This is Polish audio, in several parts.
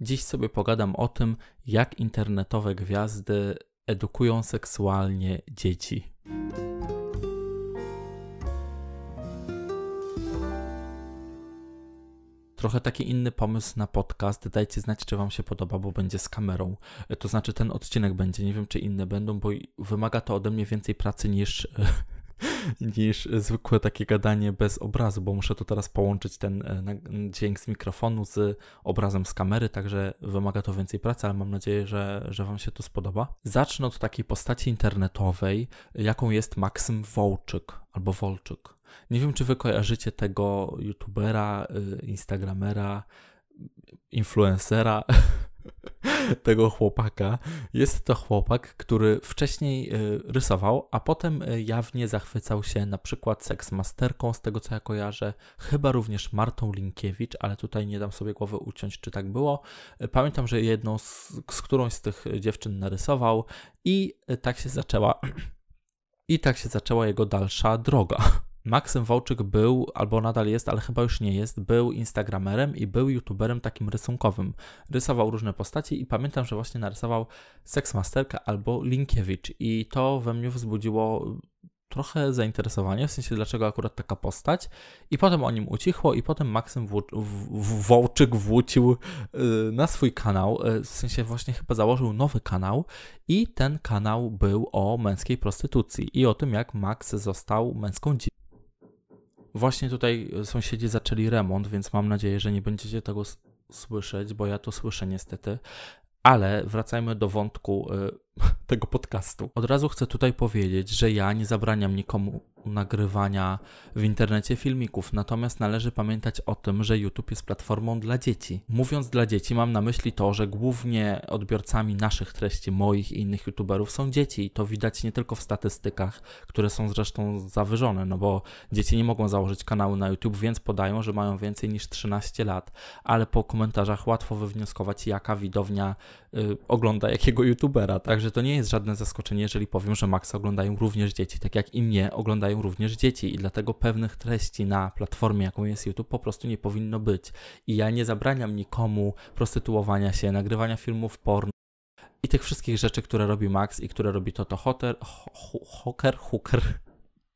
Dziś sobie pogadam o tym, jak internetowe gwiazdy edukują seksualnie dzieci. Trochę taki inny pomysł na podcast. Dajcie znać, czy Wam się podoba, bo będzie z kamerą. To znaczy, ten odcinek będzie. Nie wiem, czy inne będą, bo wymaga to ode mnie więcej pracy niż niż zwykłe takie gadanie bez obrazu, bo muszę tu teraz połączyć ten e, dźwięk z mikrofonu z obrazem z kamery, także wymaga to więcej pracy, ale mam nadzieję, że, że Wam się to spodoba. Zacznę od takiej postaci internetowej, jaką jest Maksym Wołczyk albo Wolczyk. Nie wiem, czy Wy kojarzycie tego youtubera, y, instagramera, influencera, tego chłopaka. Jest to chłopak, który wcześniej y, rysował, a potem y, jawnie zachwycał się na przykład seksmasterką, z tego co ja kojarzę, chyba również Martą Linkiewicz, ale tutaj nie dam sobie głowy uciąć, czy tak było. Y, pamiętam, że jedną z, z którąś z tych dziewczyn narysował i tak się zaczęła i tak się zaczęła jego dalsza droga. Maksym Wołczyk był, albo nadal jest, ale chyba już nie jest, był instagramerem i był youtuberem takim rysunkowym. Rysował różne postacie i pamiętam, że właśnie narysował Seksmasterkę albo Linkiewicz i to we mnie wzbudziło trochę zainteresowanie, w sensie dlaczego akurat taka postać i potem o nim ucichło i potem Maksym Wołczyk wrócił y, na swój kanał, y, w sensie właśnie chyba założył nowy kanał i ten kanał był o męskiej prostytucji i o tym jak Max został męską dziewczyną. Właśnie tutaj sąsiedzi zaczęli remont, więc mam nadzieję, że nie będziecie tego słyszeć, bo ja to słyszę niestety. Ale wracajmy do wątku y, tego podcastu. Od razu chcę tutaj powiedzieć, że ja nie zabraniam nikomu nagrywania w internecie filmików, natomiast należy pamiętać o tym, że YouTube jest platformą dla dzieci. Mówiąc dla dzieci, mam na myśli to, że głównie odbiorcami naszych treści, moich i innych YouTuberów są dzieci i to widać nie tylko w statystykach, które są zresztą zawyżone, no bo dzieci nie mogą założyć kanału na YouTube, więc podają, że mają więcej niż 13 lat, ale po komentarzach łatwo wywnioskować, jaka widownia ogląda jakiego YouTubera, także to nie jest żadne zaskoczenie, jeżeli powiem, że Max oglądają również dzieci, tak jak i mnie oglądają również dzieci. I dlatego pewnych treści na platformie, jaką jest YouTube, po prostu nie powinno być. I ja nie zabraniam nikomu prostytuowania się, nagrywania filmów porno i tych wszystkich rzeczy, które robi Max i które robi Toto Hotter, Hocker, Hooker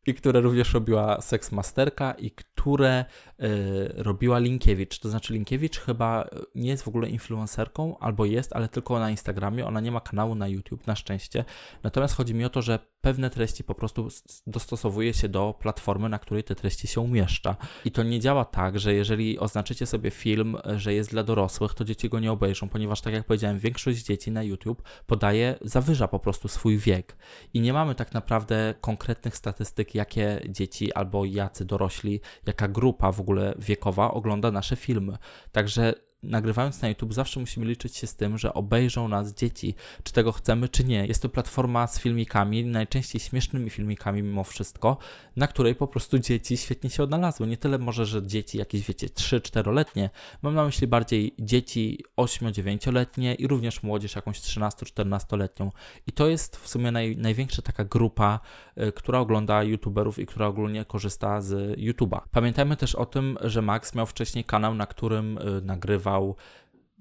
i które również robiła Seksmasterka i które y, robiła Linkiewicz. To znaczy Linkiewicz chyba nie jest w ogóle influencerką, albo jest, ale tylko na Instagramie. Ona nie ma kanału na YouTube, na szczęście. Natomiast chodzi mi o to, że pewne treści po prostu dostosowuje się do platformy, na której te treści się umieszcza. I to nie działa tak, że jeżeli oznaczycie sobie film, że jest dla dorosłych, to dzieci go nie obejrzą, ponieważ tak jak powiedziałem, większość dzieci na YouTube podaje, zawyża po prostu swój wiek. I nie mamy tak naprawdę konkretnych statystyk, jakie dzieci albo jacy dorośli, jaka grupa w ogóle wiekowa ogląda nasze filmy. Także nagrywając na YouTube zawsze musimy liczyć się z tym, że obejrzą nas dzieci, czy tego chcemy, czy nie. Jest to platforma z filmikami, najczęściej śmiesznymi filmikami mimo wszystko, na której po prostu dzieci świetnie się odnalazły. Nie tyle może, że dzieci jakieś, wiecie, 3-4-letnie, mam na myśli bardziej dzieci 8-9-letnie i również młodzież jakąś 13-14-letnią. I to jest w sumie naj, największa taka grupa, y, która ogląda YouTuberów i która ogólnie korzysta z YouTube'a. Pamiętajmy też o tym, że Max miał wcześniej kanał, na którym y, nagrywa pokazywał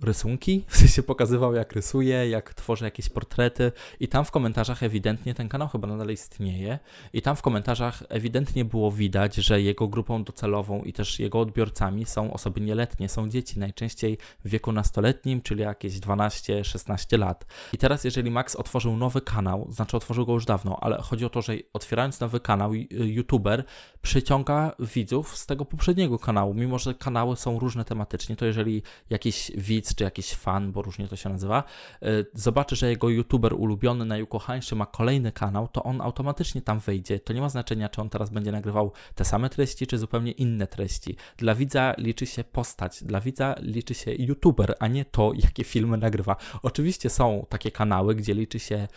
rysunki, w sensie pokazywał jak rysuje, jak tworzy jakieś portrety i tam w komentarzach ewidentnie, ten kanał chyba nadal istnieje i tam w komentarzach ewidentnie było widać, że jego grupą docelową i też jego odbiorcami są osoby nieletnie, są dzieci, najczęściej w wieku nastoletnim, czyli jakieś 12-16 lat. I teraz jeżeli Max otworzył nowy kanał, znaczy otworzył go już dawno, ale chodzi o to, że otwierając nowy kanał, youtuber przyciąga widzów z tego poprzedniego kanału, mimo że kanały są różne tematycznie, to jeżeli jakiś widz czy jakiś fan, bo różnie to się nazywa, y, zobaczy, że jego youtuber ulubiony, najukochańszy ma kolejny kanał, to on automatycznie tam wejdzie. To nie ma znaczenia, czy on teraz będzie nagrywał te same treści, czy zupełnie inne treści. Dla widza liczy się postać, dla widza liczy się youtuber, a nie to, jakie filmy nagrywa. Oczywiście są takie kanały, gdzie liczy się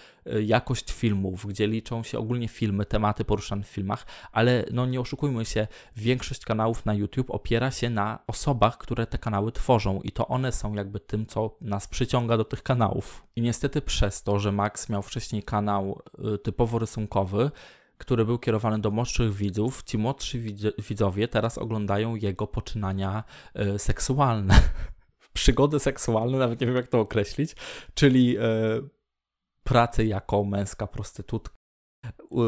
jakość filmów, gdzie liczą się ogólnie filmy, tematy poruszane w filmach, ale no nie oszukujmy się, większość kanałów na YouTube opiera się na osobach, które te kanały tworzą i to one są jakby tym, co nas przyciąga do tych kanałów. I niestety przez to, że Max miał wcześniej kanał y, typowo rysunkowy, który był kierowany do młodszych widzów, ci młodsi widzowie teraz oglądają jego poczynania y, seksualne. przygody seksualne, nawet nie wiem jak to określić, czyli e, pracę jako męska prostytutka,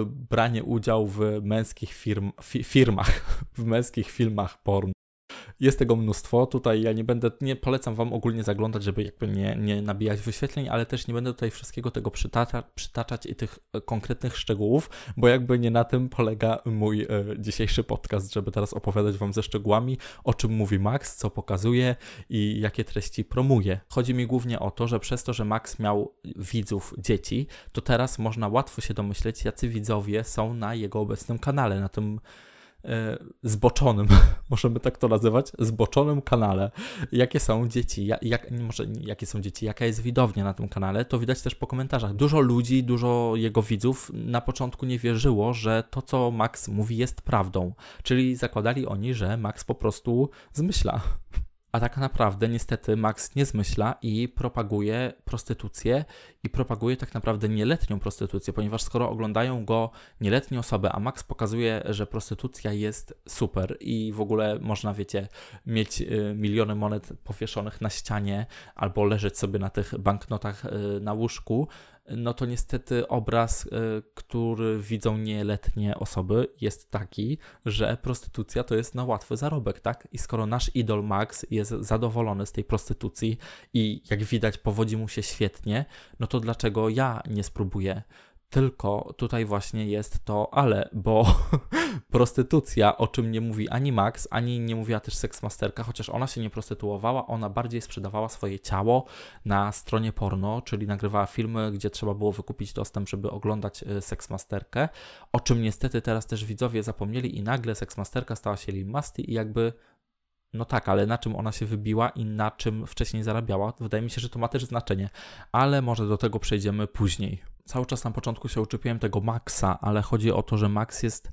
branie udziału w męskich firm, fi, firmach, w męskich filmach porn, jest tego mnóstwo. Tutaj ja nie będę, nie polecam Wam ogólnie zaglądać, żeby jakby nie, nie nabijać wyświetleń, ale też nie będę tutaj wszystkiego tego przytacza, przytaczać i tych e, konkretnych szczegółów, bo jakby nie na tym polega mój e, dzisiejszy podcast, żeby teraz opowiadać Wam ze szczegółami, o czym mówi Max, co pokazuje i jakie treści promuje. Chodzi mi głównie o to, że przez to, że Max miał widzów dzieci, to teraz można łatwo się domyśleć, jacy widzowie są na jego obecnym kanale, na tym zboczonym, możemy tak to nazywać, zboczonym kanale, jakie są dzieci, jak, może jakie są dzieci, jaka jest widownia na tym kanale, to widać też po komentarzach. Dużo ludzi, dużo jego widzów na początku nie wierzyło, że to, co Max mówi, jest prawdą. Czyli zakładali oni, że Max po prostu zmyśla. A tak naprawdę niestety Max nie zmyśla i propaguje prostytucję i propaguje tak naprawdę nieletnią prostytucję, ponieważ skoro oglądają go nieletnie osoby, a Max pokazuje, że prostytucja jest super i w ogóle można, wiecie, mieć y, miliony monet powieszonych na ścianie albo leżeć sobie na tych banknotach y, na łóżku, no to niestety obraz, e, który widzą nieletnie osoby, jest taki, że prostytucja to jest na łatwy zarobek, tak? I skoro nasz idol Max jest zadowolony z tej prostytucji i jak widać powodzi mu się świetnie, no to dlaczego ja nie spróbuję? Tylko tutaj właśnie jest to ale, bo prostytucja, o czym nie mówi ani Max, ani nie mówiła też seksmasterka, chociaż ona się nie prostytuowała, ona bardziej sprzedawała swoje ciało na stronie porno, czyli nagrywała filmy, gdzie trzeba było wykupić dostęp, żeby oglądać y, seksmasterkę, o czym niestety teraz też widzowie zapomnieli i nagle seksmasterka stała się Lil Masti i jakby no tak, ale na czym ona się wybiła i na czym wcześniej zarabiała? Wydaje mi się, że to ma też znaczenie, ale może do tego przejdziemy później. Cały czas na początku się uczepiłem tego Maxa, ale chodzi o to, że Max jest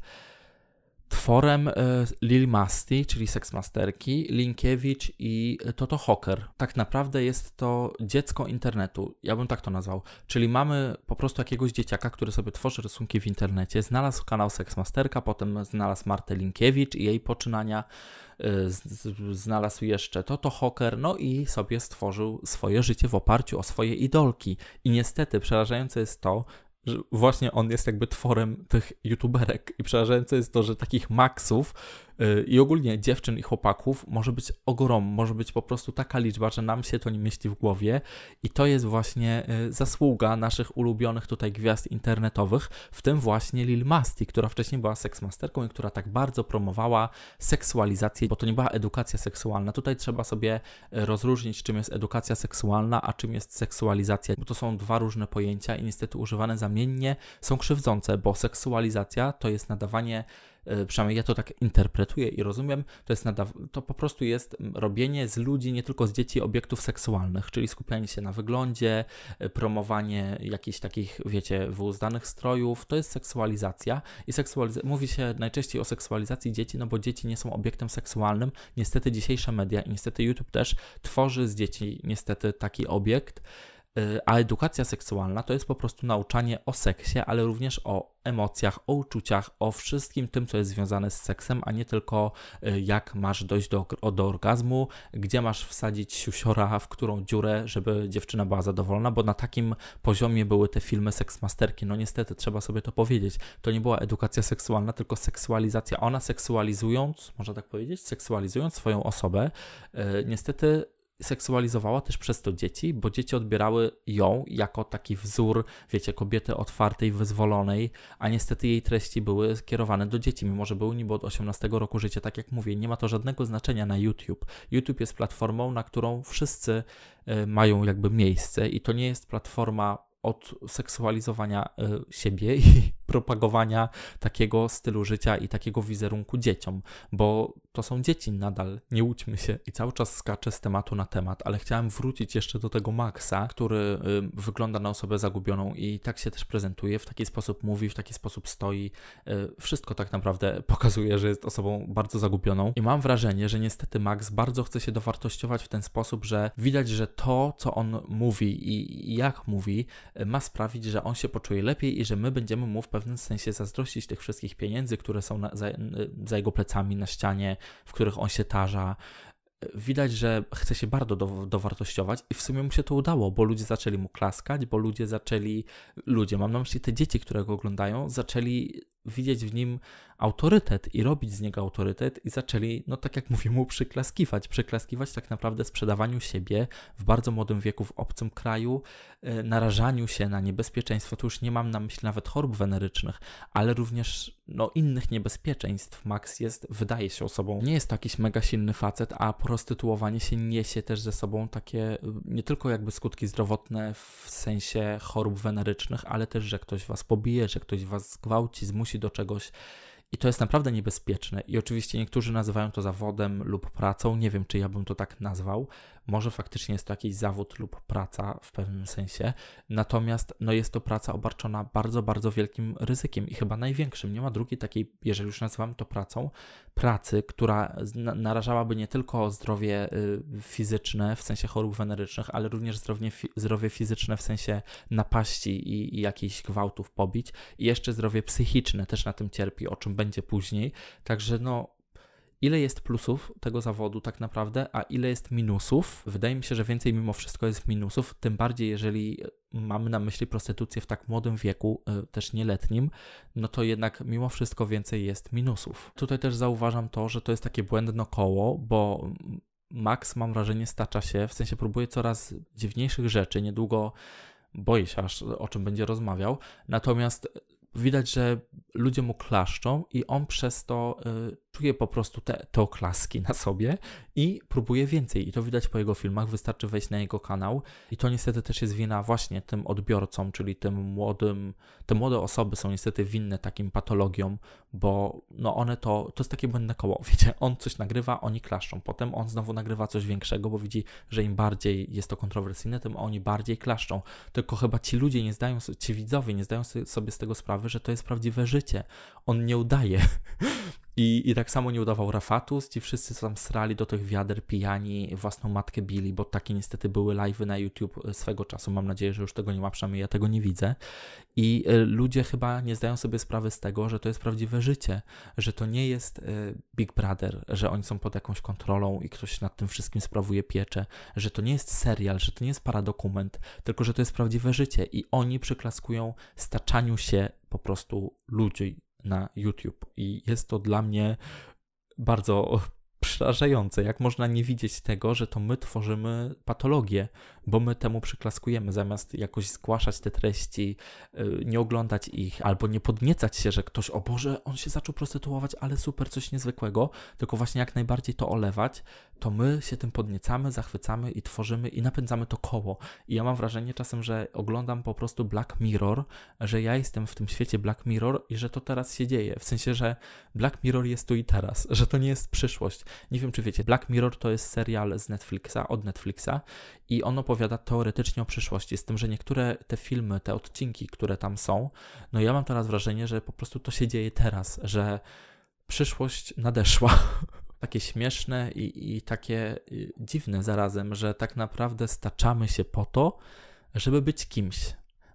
tworem e, Lil Masti, czyli seksmasterki, Linkiewicz i Toto Hocker. Tak naprawdę jest to dziecko internetu, ja bym tak to nazwał. Czyli mamy po prostu jakiegoś dzieciaka, który sobie tworzy rysunki w internecie, znalazł kanał seksmasterka, potem znalazł Martę Linkiewicz i jej poczynania, znalazł jeszcze Toto Hocker, no i sobie stworzył swoje życie w oparciu o swoje idolki. I niestety przerażające jest to, że właśnie on jest jakby tworem tych youtuberek i przerażające jest to, że takich maksów i ogólnie dziewczyn i chłopaków może być ogrom, może być po prostu taka liczba, że nam się to nie mieści w głowie i to jest właśnie yy, zasługa naszych ulubionych tutaj gwiazd internetowych, w tym właśnie Lil Masti, która wcześniej była seksmasterką i która tak bardzo promowała seksualizację, bo to nie była edukacja seksualna. Tutaj trzeba sobie y, rozróżnić, czym jest edukacja seksualna, a czym jest seksualizacja, bo to są dwa różne pojęcia i niestety używane za zamiennie są krzywdzące, bo seksualizacja to jest nadawanie e, przynajmniej ja to tak interpretuję i rozumiem, to, jest nadaw- to po prostu jest robienie z ludzi, nie tylko z dzieci, obiektów seksualnych, czyli skupianie się na wyglądzie, e, promowanie jakichś takich, wiecie, wyuzdanych strojów, to jest seksualizacja i seksualiz- mówi się najczęściej o seksualizacji dzieci, no bo dzieci nie są obiektem seksualnym, niestety dzisiejsze media i niestety YouTube też tworzy z dzieci niestety taki obiekt, a edukacja seksualna to jest po prostu nauczanie o seksie, ale również o emocjach, o uczuciach, o wszystkim tym, co jest związane z seksem, a nie tylko y, jak masz dojść do, do orgazmu, gdzie masz wsadzić siusiora, w którą dziurę, żeby dziewczyna była zadowolona, bo na takim poziomie były te filmy seksmasterki. No niestety, trzeba sobie to powiedzieć. To nie była edukacja seksualna, tylko seksualizacja. Ona seksualizując, można tak powiedzieć, seksualizując swoją osobę, yy, niestety seksualizowała też przez to dzieci, bo dzieci odbierały ją jako taki wzór, wiecie, kobiety otwartej, wyzwolonej, a niestety jej treści były skierowane do dzieci, mimo że były niby od 18 roku życia. Tak jak mówię, nie ma to żadnego znaczenia na YouTube. YouTube jest platformą, na którą wszyscy y, mają jakby miejsce i to nie jest platforma od seksualizowania y, siebie i propagowania takiego stylu życia i takiego wizerunku dzieciom, bo to są dzieci nadal, nie łudźmy się i cały czas skaczę z tematu na temat, ale chciałem wrócić jeszcze do tego Maxa, który y, wygląda na osobę zagubioną i tak się też prezentuje, w taki sposób mówi, w taki sposób stoi. Y, wszystko tak naprawdę pokazuje, że jest osobą bardzo zagubioną i mam wrażenie, że niestety Max bardzo chce się dowartościować w ten sposób, że widać, że to, co on mówi i jak mówi, y, ma sprawić, że on się poczuje lepiej i że my będziemy mu w pewnym sensie zazdrościć tych wszystkich pieniędzy, które są na, za, za jego plecami na ścianie, w których on się tarza. widać, że chce się bardzo do, dowartościować i w sumie mu się to udało, bo ludzie zaczęli mu klaskać, bo ludzie zaczęli, ludzie, mam na myśli te dzieci, które go oglądają, zaczęli widzieć w nim autorytet i robić z niego autorytet i zaczęli, no tak jak mówię, mu przyklaskiwać, przyklaskiwać tak naprawdę sprzedawaniu siebie w bardzo młodym wieku w obcym kraju, e, narażaniu się na niebezpieczeństwo, tu już nie mam na myśli nawet chorób wenerycznych, ale również no, innych niebezpieczeństw. Max jest, wydaje się osobą, nie jest to jakiś mega silny facet, a prostytuowanie się niesie też ze sobą takie nie tylko jakby skutki zdrowotne w sensie chorób wenerycznych, ale też, że ktoś was pobije, że ktoś was zgwałci, zmusi do czegoś. I to jest naprawdę niebezpieczne. I oczywiście niektórzy nazywają to zawodem lub pracą. Nie wiem, czy ja bym to tak nazwał. Może faktycznie jest to jakiś zawód lub praca w pewnym sensie. Natomiast no, jest to praca obarczona bardzo, bardzo wielkim ryzykiem i chyba największym. Nie ma drugiej takiej, jeżeli już nazywamy to pracą, pracy, która narażałaby nie tylko zdrowie y, fizyczne w sensie chorób wenerycznych, ale również zdrowie, zdrowie fizyczne w sensie napaści i, i jakichś gwałtów, pobić. I jeszcze zdrowie psychiczne też na tym cierpi, o czym będzie później. Także no, ile jest plusów tego zawodu tak naprawdę, a ile jest minusów. Wydaje mi się, że więcej mimo wszystko jest minusów, tym bardziej jeżeli mamy na myśli prostytucję w tak młodym wieku, y, też nieletnim, no to jednak mimo wszystko więcej jest minusów. Tutaj też zauważam to, że to jest takie błędne koło, bo Max, mam wrażenie, stacza się, w sensie próbuje coraz dziwniejszych rzeczy, niedługo boję się aż o czym będzie rozmawiał, natomiast widać, że ludzie mu klaszczą i on przez to y, czuje po prostu te, te oklaski na sobie i próbuje więcej. I to widać po jego filmach, wystarczy wejść na jego kanał i to niestety też jest wina właśnie tym odbiorcom, czyli tym młodym, te młode osoby są niestety winne takim patologiom, bo no one to, to jest takie błędne koło, wiecie, on coś nagrywa, oni klaszczą, potem on znowu nagrywa coś większego, bo widzi, że im bardziej jest to kontrowersyjne, tym oni bardziej klaszczą. Tylko chyba ci ludzie nie zdają, ci widzowie nie zdają sobie z tego sprawy, że to jest prawdziwe życie. On nie udaje. I, I tak samo nie udawał Rafatus, ci wszyscy co tam srali do tych wiader pijani, własną matkę bili, bo takie niestety były live'y na YouTube e, swego czasu. Mam nadzieję, że już tego nie ma, przynajmniej ja tego nie widzę. I y, ludzie chyba nie zdają sobie sprawy z tego, że to jest prawdziwe życie, że to nie jest y, Big Brother, że oni są pod jakąś kontrolą i ktoś nad tym wszystkim sprawuje pieczę, że to nie jest serial, że to nie jest paradokument, tylko że to jest prawdziwe życie i oni przyklaskują staczaniu się po prostu ludzi na YouTube. I jest to dla mnie bardzo przerażające, jak można nie widzieć tego, że to my tworzymy patologię, bo my temu przyklaskujemy, zamiast jakoś zgłaszać te treści, y, nie oglądać ich, albo nie podniecać się, że ktoś, o Boże, on się zaczął prostytuować, ale super, coś niezwykłego, tylko właśnie jak najbardziej to olewać, to my się tym podniecamy, zachwycamy i tworzymy i napędzamy to koło. I ja mam wrażenie czasem, że oglądam po prostu Black Mirror, że ja jestem w tym świecie Black Mirror i że to teraz się dzieje. W sensie, że Black Mirror jest tu i teraz, że to nie jest przyszłość. Nie wiem, czy wiecie, Black Mirror to jest serial z Netflixa, od Netflixa i on opowiada teoretycznie o przyszłości, z tym, że niektóre te filmy, te odcinki, które tam są, no ja mam teraz wrażenie, że po prostu to się dzieje teraz, że przyszłość nadeszła. takie śmieszne i, i takie y, dziwne zarazem, że tak naprawdę staczamy się po to, żeby być kimś.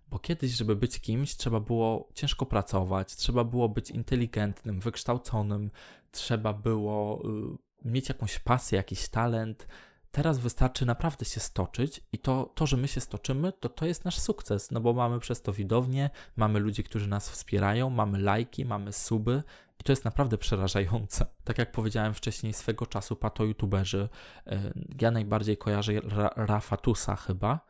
Bo kiedyś, żeby być kimś, trzeba było ciężko pracować, trzeba było być inteligentnym, wykształconym, trzeba było y, mieć jakąś pasję, jakiś talent, Teraz wystarczy naprawdę się stoczyć i to, to, że my się stoczymy, to to jest nasz sukces, no bo mamy przez to widownię, mamy ludzi, którzy nas wspierają, mamy lajki, mamy suby i to jest naprawdę przerażające. Tak jak powiedziałem wcześniej, swego czasu pato youtuberzy, e, ja najbardziej kojarzę Ra Rafatusa chyba,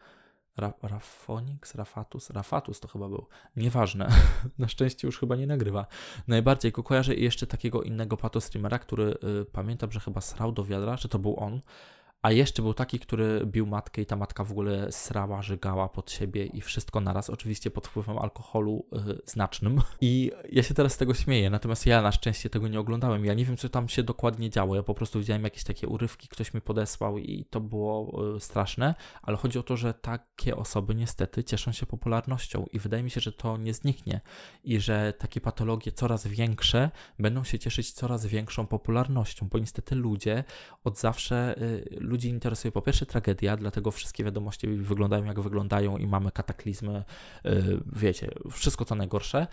Ra Rafonix, Rafatus, Rafatus to chyba był. Nieważne. Na szczęście już chyba nie nagrywa. Najbardziej go kojarzę i jeszcze takiego innego pato streamera, który y, pamiętam, że chyba srał do wiadra, czy to był on. A jeszcze był taki, który bił matkę i ta matka w ogóle srała, żygała pod siebie i wszystko naraz, oczywiście pod wpływem alkoholu yy, znacznym. I ja się teraz z tego śmieję, natomiast ja na szczęście tego nie oglądałem. Ja nie wiem, co tam się dokładnie działo. Ja po prostu widziałem jakieś takie urywki, ktoś mi podesłał i to było yy, straszne, ale chodzi o to, że takie osoby niestety cieszą się popularnością i wydaje mi się, że to nie zniknie i że takie patologie coraz większe będą się cieszyć coraz większą popularnością, bo niestety ludzie od zawsze yy, ludzi interesuje po pierwsze tragedia, dlatego wszystkie wiadomości wyglądają jak wyglądają i mamy kataklizmy, y, wiecie, wszystko co najgorsze,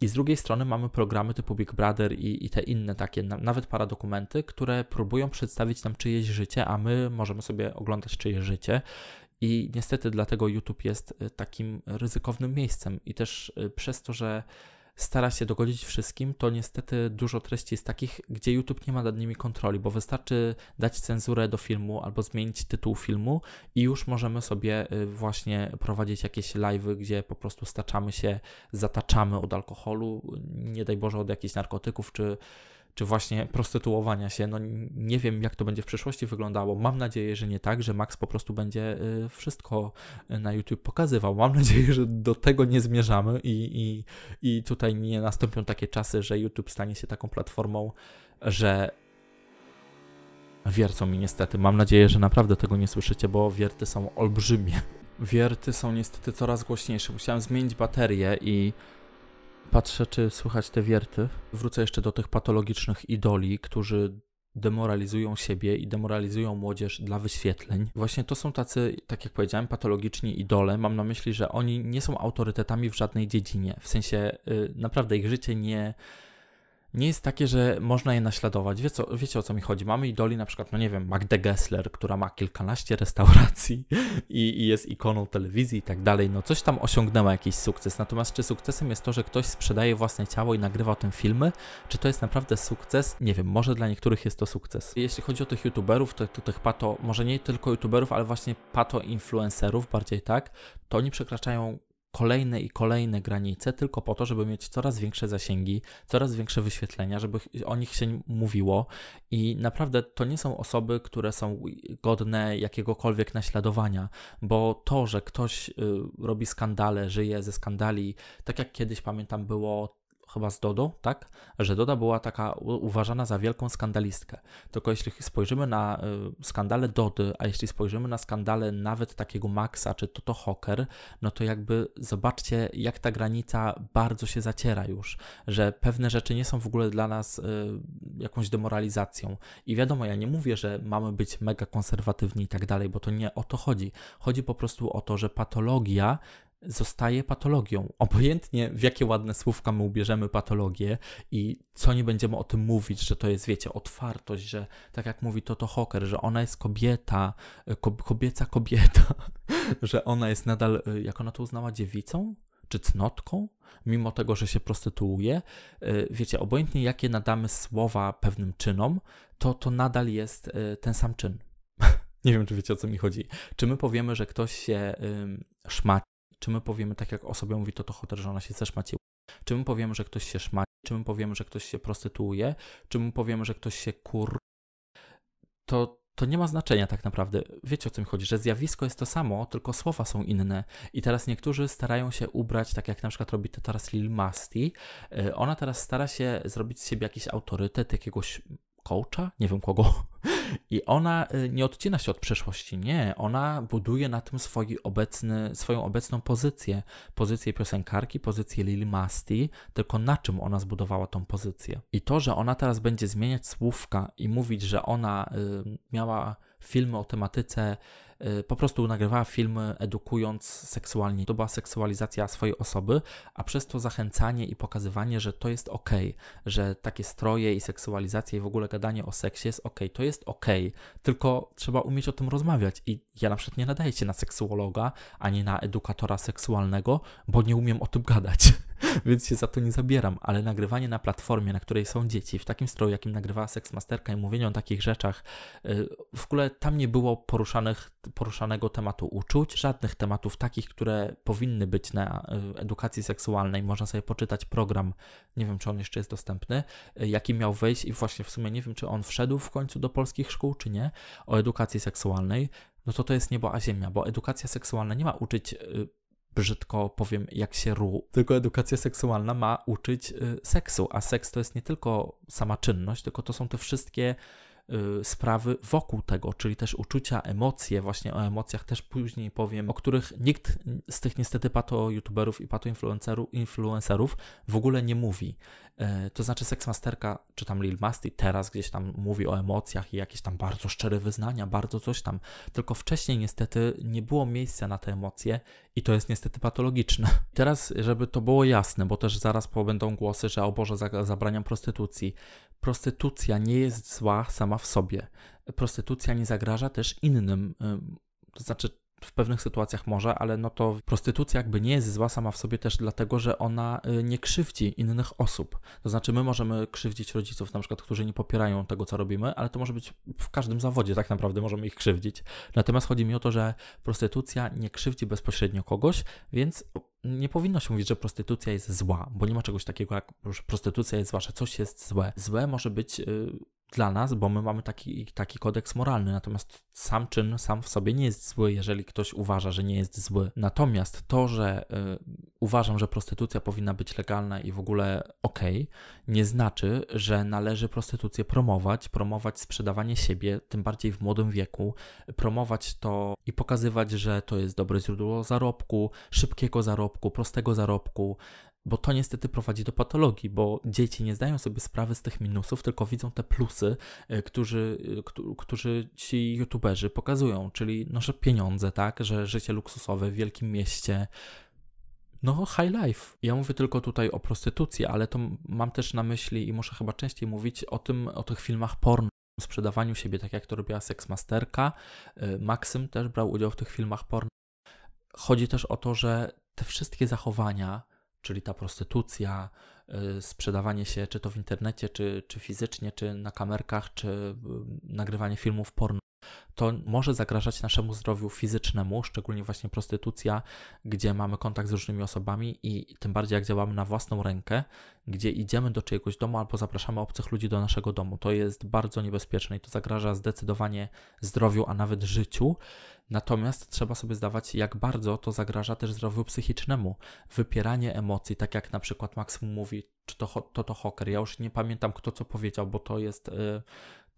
I z drugiej strony mamy programy typu Big Brother i, i te inne takie, na, nawet paradokumenty, które próbują przedstawić nam czyjeś życie, a my możemy sobie oglądać czyjeś życie. I niestety dlatego YouTube jest y, takim ryzykownym miejscem. I też y, przez to, że stara się dogodzić wszystkim, to niestety dużo treści jest takich, gdzie YouTube nie ma nad nimi kontroli, bo wystarczy dać cenzurę do filmu albo zmienić tytuł filmu i już możemy sobie y, właśnie prowadzić jakieś live'y, gdzie po prostu staczamy się, zataczamy od alkoholu, nie daj Boże od jakichś narkotyków czy czy właśnie prostytuowania się. No nie wiem, jak to będzie w przyszłości wyglądało. Mam nadzieję, że nie tak, że Max po prostu będzie y, wszystko na YouTube pokazywał. Mam nadzieję, że do tego nie zmierzamy i, i, i tutaj nie nastąpią takie czasy, że YouTube stanie się taką platformą, że wiercą mi niestety. Mam nadzieję, że naprawdę tego nie słyszycie, bo wierty są olbrzymie. Wierty są niestety coraz głośniejsze. Musiałem zmienić baterię i Patrzę, czy słychać te wierty. Wrócę jeszcze do tych patologicznych idoli, którzy demoralizują siebie i demoralizują młodzież dla wyświetleń. Właśnie to są tacy, tak jak powiedziałem, patologiczni idole. Mam na myśli, że oni nie są autorytetami w żadnej dziedzinie. W sensie yy, naprawdę ich życie nie nie jest takie, że można je naśladować. Wie co, wiecie o co mi chodzi? Mamy idoli na przykład, no nie wiem, Magdę Gessler, która ma kilkanaście restauracji i, i, jest ikoną telewizji i tak dalej. No coś tam osiągnęła jakiś sukces. Natomiast czy sukcesem jest to, że ktoś sprzedaje własne ciało i nagrywa o tym filmy? Czy to jest naprawdę sukces? Nie wiem, może dla niektórych jest to sukces. Jeśli chodzi o tych youtuberów, to, to tych pato, może nie tylko youtuberów, ale właśnie pato influencerów, bardziej tak, to oni przekraczają kolejne i kolejne granice tylko po to, żeby mieć coraz większe zasięgi, coraz większe wyświetlenia, żeby o nich się mówiło. I naprawdę to nie są osoby, które są godne jakiegokolwiek naśladowania, bo to, że ktoś y, robi skandale, żyje ze skandali, tak jak kiedyś pamiętam było chyba z Dodo, tak? Że Doda była taka uważana za wielką skandalistkę. Tylko jeśli spojrzymy na y, skandale Dody, a jeśli spojrzymy na skandale nawet takiego Maxa czy Toto Hocker, no to jakby zobaczcie, jak ta granica bardzo się zaciera już, że pewne rzeczy nie są w ogóle dla nas y, jakąś demoralizacją. I wiadomo, ja nie mówię, że mamy być mega konserwatywni i tak dalej, bo to nie o to chodzi. Chodzi po prostu o to, że patologia zostaje patologią. Obojętnie w jakie ładne słówka my ubierzemy patologię i co nie będziemy o tym mówić, że to jest, wiecie, otwartość, że tak jak mówi Toto Hocker, że ona jest kobieta, kobieca kobieta, że ona jest nadal, y, jak ona to uznała, dziewicą? Czy cnotką? Mimo tego, że się prostytuuje. Y, wiecie, obojętnie jakie nadamy słowa pewnym czynom, to to nadal jest ten sam czyn. Nie wiem, czy wiecie o co mi chodzi. Czy my powiemy, że ktoś się szmaci, czy my powiemy, tak jak o sobie mówi to Hoter, że ona się zeszmaciła? Czy my powiemy, że ktoś się szmaci? Czy my powiemy, że ktoś się prostytuuje? Czy my powiemy, że ktoś się kur... To, to nie ma znaczenia tak naprawdę. Wiecie o co mi chodzi, że zjawisko jest to samo, tylko słowa są inne. I teraz niektórzy starają się ubrać, tak jak na przykład robi to teraz Lil Masti. Y, ona teraz stara się zrobić z siebie jakiś autorytet, jakiegoś coacha, nie wiem kogo. I ona y, nie odcina się od przeszłości, nie. Ona buduje na tym swój obecny, swoją obecną pozycję. Pozycję piosenkarki, pozycję Lily Masti, tylko na czym ona zbudowała tą pozycję. I to, że ona teraz będzie zmieniać słówka i mówić, że ona y, miała filmy o tematyce po prostu nagrywała filmy edukując seksualnie. To była seksualizacja swojej osoby, a przez to zachęcanie i pokazywanie, że to jest ok, że takie stroje i seksualizacja i w ogóle gadanie o seksie jest ok, to jest ok, tylko trzeba umieć o tym rozmawiać. I ja na przykład nie nadaję się na seksuologa ani na edukatora seksualnego, bo nie umiem o tym gadać. więc się za to nie zabieram, ale nagrywanie na platformie, na której są dzieci, w takim stroju, jakim nagrywała Seksmasterka i mówienie o takich rzeczach, y, w ogóle tam nie było poruszanych, poruszanego tematu uczuć, żadnych tematów takich, które powinny być na y, edukacji seksualnej. Można sobie poczytać program, nie wiem, czy on jeszcze jest dostępny, y, jaki miał wejść i właśnie w sumie nie wiem, czy on wszedł w końcu do polskich szkół, czy nie, o edukacji seksualnej no to to jest niebo a ziemia, bo edukacja seksualna nie ma uczyć brzydko powiem, jak się ru. Tylko edukacja seksualna ma uczyć seksu, a seks to jest nie tylko sama czynność, tylko to są te wszystkie sprawy wokół tego, czyli też uczucia, emocje, właśnie o emocjach też później powiem, o których nikt z tych niestety pato-youtuberów i pato-influencerów w ogóle nie mówi. E, to znaczy Seksmasterka, czy tam Lil Masti teraz gdzieś tam mówi o emocjach i jakieś tam bardzo szczere wyznania, bardzo coś tam, tylko wcześniej niestety nie było miejsca na te emocje i to jest niestety patologiczne. Teraz, żeby to było jasne, bo też zaraz będą głosy, że o Boże, zabraniam prostytucji. Prostytucja nie jest zła sama w sobie. Prostytucja nie zagraża też innym. To znaczy, w pewnych sytuacjach może, ale no to prostytucja jakby nie jest zła sama w sobie też dlatego, że ona y, nie krzywdzi innych osób. To znaczy my możemy krzywdzić rodziców na przykład, którzy nie popierają tego, co robimy, ale to może być w każdym zawodzie tak naprawdę możemy ich krzywdzić. Natomiast chodzi mi o to, że prostytucja nie krzywdzi bezpośrednio kogoś, więc nie powinno się mówić, że prostytucja jest zła, bo nie ma czegoś takiego jak prostytucja jest zła, że coś jest złe. Złe może być y, dla nas, bo my mamy taki, taki kodeks moralny, natomiast sam czyn sam w sobie nie jest zły, jeżeli ktoś uważa, że nie jest zły. Natomiast to, że y, uważam, że prostytucja powinna być legalna i w ogóle okej, okay, nie znaczy, że należy prostytucję promować, promować sprzedawanie siebie, tym bardziej w młodym wieku, promować to i pokazywać, że to jest dobre źródło zarobku, szybkiego zarobku, prostego zarobku, bo to niestety prowadzi do patologii, bo dzieci nie zdają sobie sprawy z tych minusów, tylko widzą te plusy, e, którzy, e, którzy ci youtuberzy pokazują, czyli no, że pieniądze, tak, że życie luksusowe w wielkim mieście, no, high life. Ja mówię tylko tutaj o prostytucji, ale to mam też na myśli i muszę chyba częściej mówić o tym, o tych filmach porno, sprzedawaniu siebie, tak jak to robiła Seksmasterka. E, Maksym też brał udział w tych filmach porno. Chodzi też o to, że te wszystkie zachowania, czyli ta prostytucja, y, sprzedawanie się czy to w internecie, czy, czy fizycznie, czy na kamerkach, czy y, nagrywanie filmów porno, to może zagrażać naszemu zdrowiu fizycznemu, szczególnie właśnie prostytucja, gdzie mamy kontakt z różnymi osobami i tym bardziej jak działamy na własną rękę, gdzie idziemy do czyjegoś domu albo zapraszamy obcych ludzi do naszego domu. To jest bardzo niebezpieczne i to zagraża zdecydowanie zdrowiu, a nawet życiu. Natomiast trzeba sobie zdawać, jak bardzo to zagraża też zdrowiu psychicznemu. Wypieranie emocji, tak jak na przykład Maksym mówi, czy to to, to Hocker. Ja już nie pamiętam, kto co powiedział, bo to jest. Yy,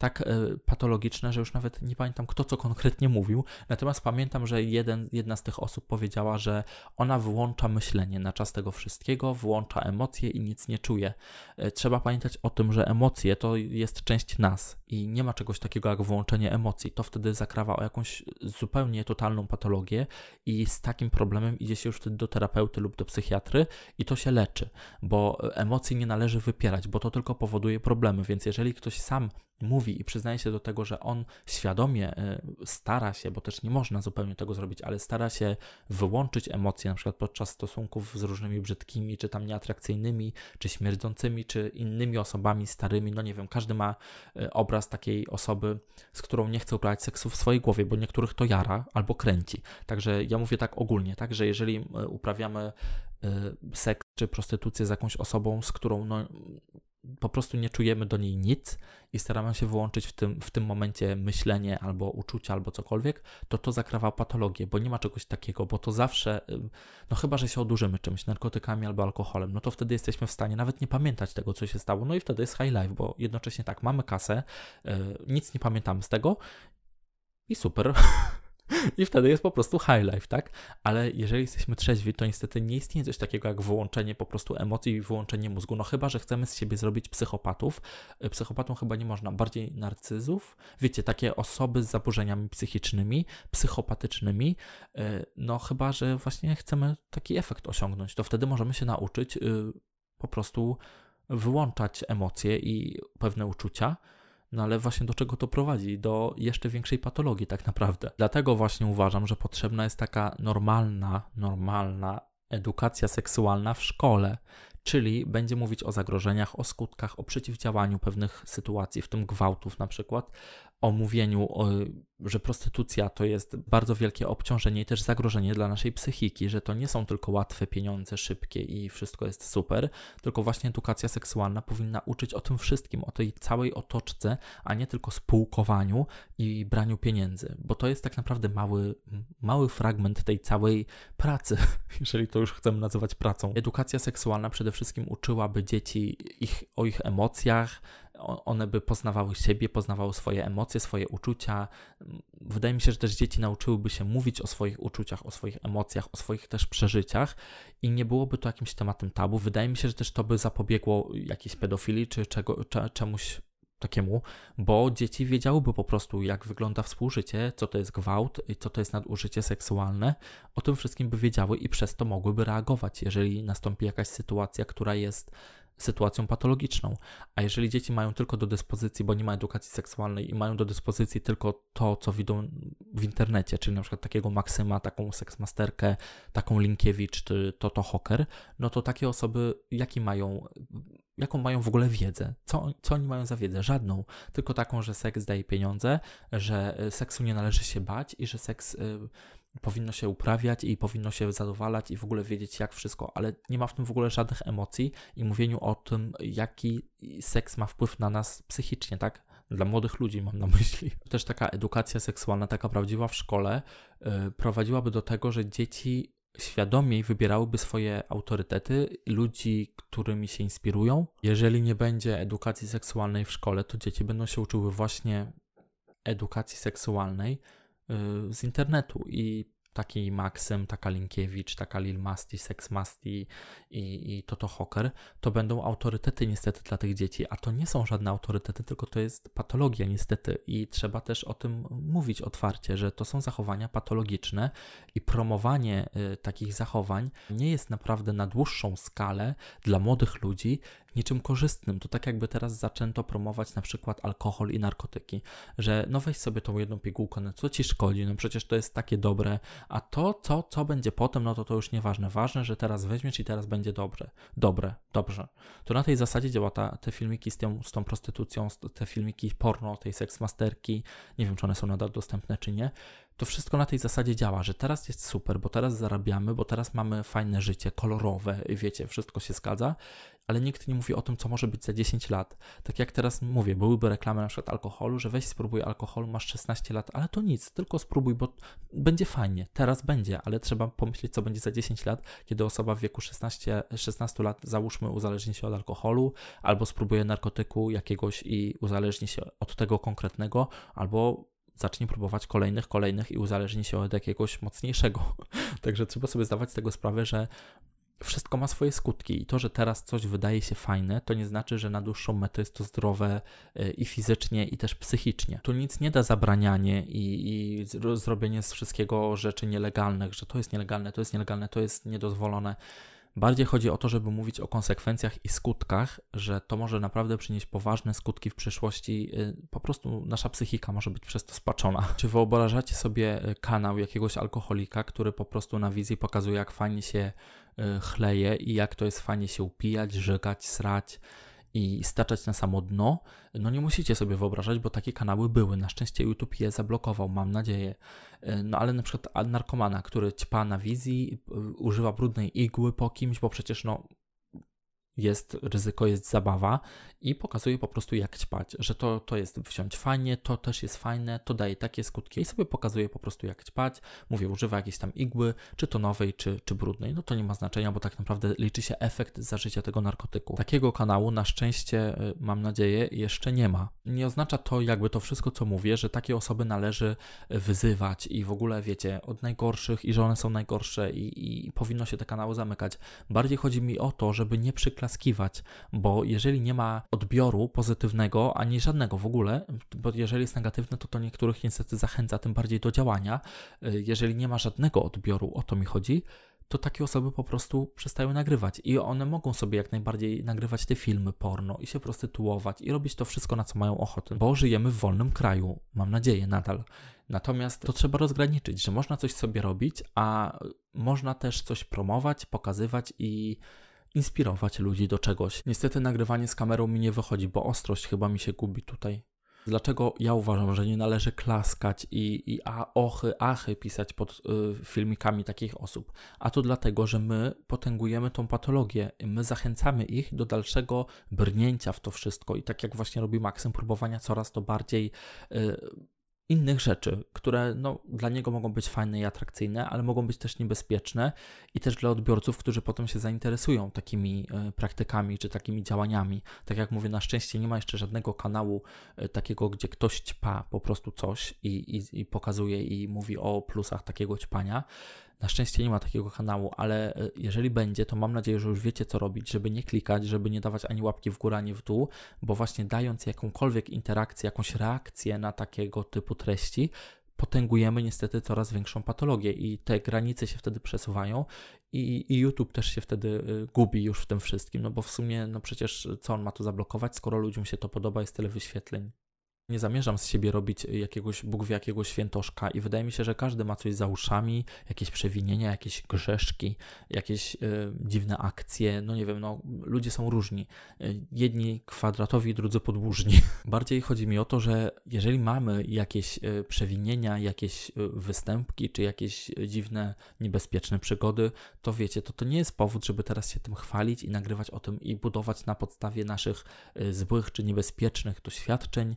tak e, patologiczne, że już nawet nie pamiętam, kto co konkretnie mówił. Natomiast pamiętam, że jeden, jedna z tych osób powiedziała, że ona wyłącza myślenie na czas tego wszystkiego, wyłącza emocje i nic nie czuje. E, trzeba pamiętać o tym, że emocje to jest część nas i nie ma czegoś takiego jak wyłączenie emocji. To wtedy zakrawa o jakąś zupełnie totalną patologię i z takim problemem idzie się już wtedy do terapeuty lub do psychiatry i to się leczy, bo emocji nie należy wypierać, bo to tylko powoduje problemy. Więc jeżeli ktoś sam mówi i przyznaje się do tego, że on świadomie e, stara się, bo też nie można zupełnie tego zrobić, ale stara się wyłączyć emocje, na przykład podczas stosunków z różnymi brzydkimi, czy tam nieatrakcyjnymi, czy śmierdzącymi, czy innymi osobami starymi, no nie wiem, każdy ma e, obraz takiej osoby, z którą nie chce uprawiać seksu w swojej głowie, bo niektórych to jara albo kręci. Także ja mówię tak ogólnie, tak, że jeżeli e, uprawiamy seks czy prostytucję z jakąś osobą, z którą no, po prostu nie czujemy do niej nic i staramy się wyłączyć w tym, w tym momencie myślenie albo uczucia albo cokolwiek, to to zakrawa patologię, bo nie ma czegoś takiego, bo to zawsze, no chyba, że się odurzymy czymś, narkotykami albo alkoholem, no to wtedy jesteśmy w stanie nawet nie pamiętać tego, co się stało, no i wtedy jest high life, bo jednocześnie tak, mamy kasę, yy, nic nie pamiętamy z tego i super. I wtedy jest po prostu high life, tak? Ale jeżeli jesteśmy trzeźwi, to niestety nie istnieje coś takiego jak wyłączenie po prostu emocji i wyłączenie mózgu. No chyba, że chcemy z siebie zrobić psychopatów. E, psychopatą chyba nie można, bardziej narcyzów. Wiecie, takie osoby z zaburzeniami psychicznymi, psychopatycznymi. E, no chyba, że właśnie chcemy taki efekt osiągnąć. To wtedy możemy się nauczyć y, po prostu wyłączać emocje i pewne uczucia no ale właśnie do czego to prowadzi? Do jeszcze większej patologii, tak naprawdę. Dlatego właśnie uważam, że potrzebna jest taka normalna, normalna edukacja seksualna w szkole, czyli będzie mówić o zagrożeniach, o skutkach, o przeciwdziałaniu pewnych sytuacji, w tym gwałtów na przykład, o mówieniu, że prostytucja to jest bardzo wielkie obciążenie i też zagrożenie dla naszej psychiki, że to nie są tylko łatwe pieniądze, szybkie i wszystko jest super, tylko właśnie edukacja seksualna powinna uczyć o tym wszystkim, o tej całej otoczce, a nie tylko spółkowaniu i braniu pieniędzy, bo to jest tak naprawdę mały, mały fragment tej całej pracy, jeżeli to już chcemy nazywać pracą. Edukacja seksualna przede wszystkim uczyłaby dzieci ich, o ich emocjach, one by poznawały siebie, poznawały swoje emocje, swoje uczucia. Wydaje mi się, że też dzieci nauczyłyby się mówić o swoich uczuciach, o swoich emocjach, o swoich też przeżyciach i nie byłoby to jakimś tematem tabu. Wydaje mi się, że też to by zapobiegło jakiejś pedofilii czy czego, czemuś takiemu, bo dzieci wiedziałyby po prostu, jak wygląda współżycie, co to jest gwałt, co to jest nadużycie seksualne. O tym wszystkim by wiedziały i przez to mogłyby reagować, jeżeli nastąpi jakaś sytuacja, która jest sytuacją patologiczną. A jeżeli dzieci mają tylko do dyspozycji, bo nie ma edukacji seksualnej i mają do dyspozycji tylko to, co widzą w internecie, czyli na przykład takiego Maksyma, taką seksmasterkę, taką Linkiewicz, czy to to Hocker, no to takie osoby, jaki mają, jaką mają w ogóle wiedzę? Co, co oni mają za wiedzę? Żadną. Tylko taką, że seks daje pieniądze, że seksu nie należy się bać i że seks y, powinno się uprawiać i powinno się zadowalać i w ogóle wiedzieć jak wszystko, ale nie ma w tym w ogóle żadnych emocji i mówieniu o tym, jaki seks ma wpływ na nas psychicznie, tak? Dla młodych ludzi mam na myśli. Też taka edukacja seksualna, taka prawdziwa w szkole, yy, prowadziłaby do tego, że dzieci świadomiej wybierałyby swoje autorytety, ludzi, którymi się inspirują. Jeżeli nie będzie edukacji seksualnej w szkole, to dzieci będą się uczyły właśnie edukacji seksualnej, z internetu. I taki Maxym, taka Linkiewicz, taka Lil Masti, Sex Masti i, i Toto Hocker, to będą autorytety niestety dla tych dzieci, a to nie są żadne autorytety, tylko to jest patologia niestety. I trzeba też o tym mówić otwarcie, że to są zachowania patologiczne i promowanie y, takich zachowań nie jest naprawdę na dłuższą skalę dla młodych ludzi niczym korzystnym. To tak jakby teraz zaczęto promować na przykład alkohol i narkotyki, że no weź sobie tą jedną pigułkę, no co ci szkodzi, no przecież to jest takie dobre, a to, co, co będzie potem, no to to już nieważne. Ważne, że teraz weźmiesz i teraz będzie dobre. Dobre, dobrze. To na tej zasadzie działa ta, te filmiki z tą, z tą prostytucją, te filmiki porno, tej seksmasterki, nie wiem, czy one są nadal dostępne, czy nie to wszystko na tej zasadzie działa, że teraz jest super, bo teraz zarabiamy, bo teraz mamy fajne życie, kolorowe, wiecie, wszystko się zgadza, ale nikt nie mówi o tym, co może być za 10 lat. Tak jak teraz mówię, byłyby reklamy na przykład alkoholu, że weź spróbuj alkoholu, masz 16 lat, ale to nic, tylko spróbuj, bo będzie fajnie, teraz będzie, ale trzeba pomyśleć, co będzie za 10 lat, kiedy osoba w wieku 16, 16 lat, załóżmy, uzależni się od alkoholu, albo spróbuje narkotyku jakiegoś i uzależni się od tego konkretnego, albo zacznie próbować kolejnych, kolejnych i uzależni się od jakiegoś mocniejszego. Także trzeba sobie zdawać z tego sprawę, że wszystko ma swoje skutki i to, że teraz coś wydaje się fajne, to nie znaczy, że na dłuższą metę jest to zdrowe e, i fizycznie, i też psychicznie. Tu nic nie da zabranianie i, i zrobienie z wszystkiego rzeczy nielegalnych, że to jest nielegalne, to jest nielegalne, to jest niedozwolone. Bardziej chodzi o to, żeby mówić o konsekwencjach i skutkach, że to może naprawdę przynieść poważne skutki w przyszłości. Y, po prostu nasza psychika może być przez to spaczona. Czy wyobrażacie sobie y, kanał jakiegoś alkoholika, który po prostu na wizji pokazuje, jak fajnie się y, chleje i jak to jest fajnie się upijać, żygać, srać? I staczać na samo dno, no nie musicie sobie wyobrażać, bo takie kanały były. Na szczęście YouTube je zablokował, mam nadzieję. E, no ale na przykład narkomana, który ćpa na wizji, używa brudnej igły po kimś, bo przecież no jest ryzyko, jest zabawa i pokazuje po prostu jak ćpać, że to, to jest wziąć fajnie, to też jest fajne, to daje takie skutki i sobie pokazuje po prostu jak ćpać, mówię, używa jakiejś tam igły, czy to nowej, czy, czy brudnej, no to nie ma znaczenia, bo tak naprawdę liczy się efekt zażycia tego narkotyku. Takiego kanału na szczęście, y, mam nadzieję, jeszcze nie ma. Nie oznacza to jakby to wszystko, co mówię, że takie osoby należy wyzywać i w ogóle, wiecie, od najgorszych i że one są najgorsze i, i powinno się te kanały zamykać. Bardziej chodzi mi o to, żeby nie przyklaskiwać, bo jeżeli nie ma odbioru pozytywnego, ani żadnego w ogóle, bo jeżeli jest negatywne, to to niektórych niestety zachęca tym bardziej do działania. Y, jeżeli nie ma żadnego odbioru, o to mi chodzi, to takie osoby po prostu przestają nagrywać i one mogą sobie jak najbardziej nagrywać te filmy porno i się prostytuować i robić to wszystko, na co mają ochotę, bo żyjemy w wolnym kraju, mam nadzieję nadal. Natomiast to trzeba rozgraniczyć, że można coś sobie robić, a można też coś promować, pokazywać i inspirować ludzi do czegoś. Niestety nagrywanie z kamerą mi nie wychodzi, bo ostrość chyba mi się gubi tutaj. Dlaczego ja uważam, że nie należy klaskać i, i a, ochy, achy pisać pod y, filmikami takich osób? A to dlatego, że my potęgujemy tą patologię. My zachęcamy ich do dalszego brnięcia w to wszystko i tak jak właśnie robi Maxem, próbowania coraz to bardziej y, innych rzeczy, które no, dla niego mogą być fajne i atrakcyjne, ale mogą być też niebezpieczne i też dla odbiorców, którzy potem się zainteresują takimi e, praktykami czy takimi działaniami. Tak jak mówię, na szczęście nie ma jeszcze żadnego kanału e, takiego, gdzie ktoś ćpa po prostu coś i, i, i pokazuje i mówi o plusach takiego ćpania. Na szczęście nie ma takiego kanału, ale e, jeżeli będzie, to mam nadzieję, że już wiecie, co robić, żeby nie klikać, żeby nie dawać ani łapki w górę, ani w dół, bo właśnie dając jakąkolwiek interakcję, jakąś reakcję na takiego typu treści, potęgujemy niestety coraz większą patologię i te granice się wtedy przesuwają i, i, YouTube też się wtedy y, gubi już w tym wszystkim, no bo w sumie, no przecież co on ma tu zablokować, skoro ludziom się to podoba, jest tyle wyświetleń. Nie zamierzam z siebie robić jakiegoś, Bóg wie jakiego świętoszka i wydaje mi się, że każdy ma coś za uszami, jakieś przewinienia, jakieś grzeszki, jakieś y, dziwne akcje, no nie wiem, no ludzie są różni. Y, jedni kwadratowi, drudzy podłużni. Bardziej chodzi mi o to, że jeżeli mamy jakieś y, przewinienia, jakieś występki, czy jakieś dziwne, niebezpieczne przygody, to wiecie, to to nie jest powód, żeby teraz się tym chwalić i nagrywać o tym i budować na podstawie naszych złych czy niebezpiecznych doświadczeń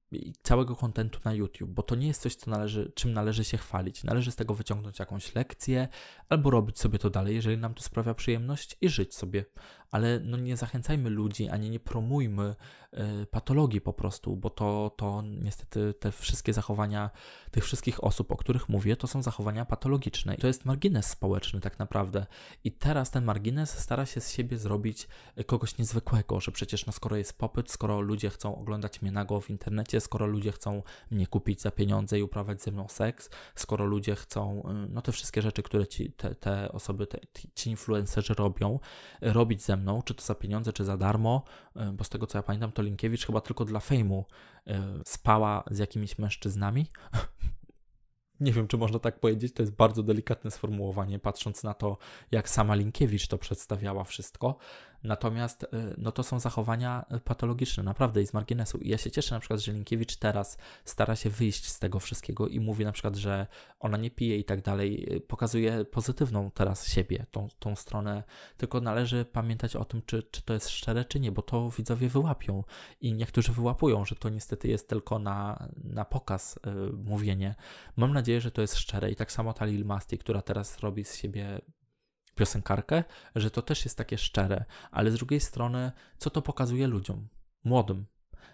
całego kontentu na YouTube, bo to nie jest coś, co należy, czym należy się chwalić. Należy z tego wyciągnąć jakąś lekcję albo robić sobie to dalej, jeżeli nam to sprawia przyjemność i żyć sobie. Ale no nie zachęcajmy ludzi, ani nie promujmy y, patologii po prostu, bo to, to niestety te wszystkie zachowania tych wszystkich osób, o których mówię, to są zachowania patologiczne. To jest margines społeczny tak naprawdę. I teraz ten margines stara się z siebie zrobić kogoś niezwykłego, że przecież no skoro jest popyt, skoro ludzie chcą oglądać mnie nago w internecie, skoro ludzie chcą mnie kupić za pieniądze i uprawiać ze mną seks, skoro ludzie chcą, y, no te wszystkie rzeczy, które ci, te, te osoby, te, ci influencerzy robią, robić ze mną, czy to za pieniądze, czy za darmo, y, bo z tego co ja pamiętam, to Linkiewicz chyba tylko dla fejmu y, spała z jakimiś mężczyznami. Nie wiem, czy można tak powiedzieć, to jest bardzo delikatne sformułowanie, patrząc na to, jak sama Linkiewicz to przedstawiała wszystko. Natomiast y, no to są zachowania patologiczne, naprawdę i z marginesu. I ja się cieszę na przykład, że Linkiewicz teraz stara się wyjść z tego wszystkiego i mówi na przykład, że ona nie pije i tak dalej. Y, pokazuje pozytywną teraz siebie, tą, tą stronę, tylko należy pamiętać o tym, czy, czy to jest szczere, czy nie, bo to widzowie wyłapią. I niektórzy wyłapują, że to niestety jest tylko na, na pokaz yy, mówienie. Mam nadzieję, że to jest szczere i tak samo ta Lil Masti, która teraz robi z siebie piosenkarkę, że to też jest takie szczere, ale z drugiej strony, co to pokazuje ludziom, młodym?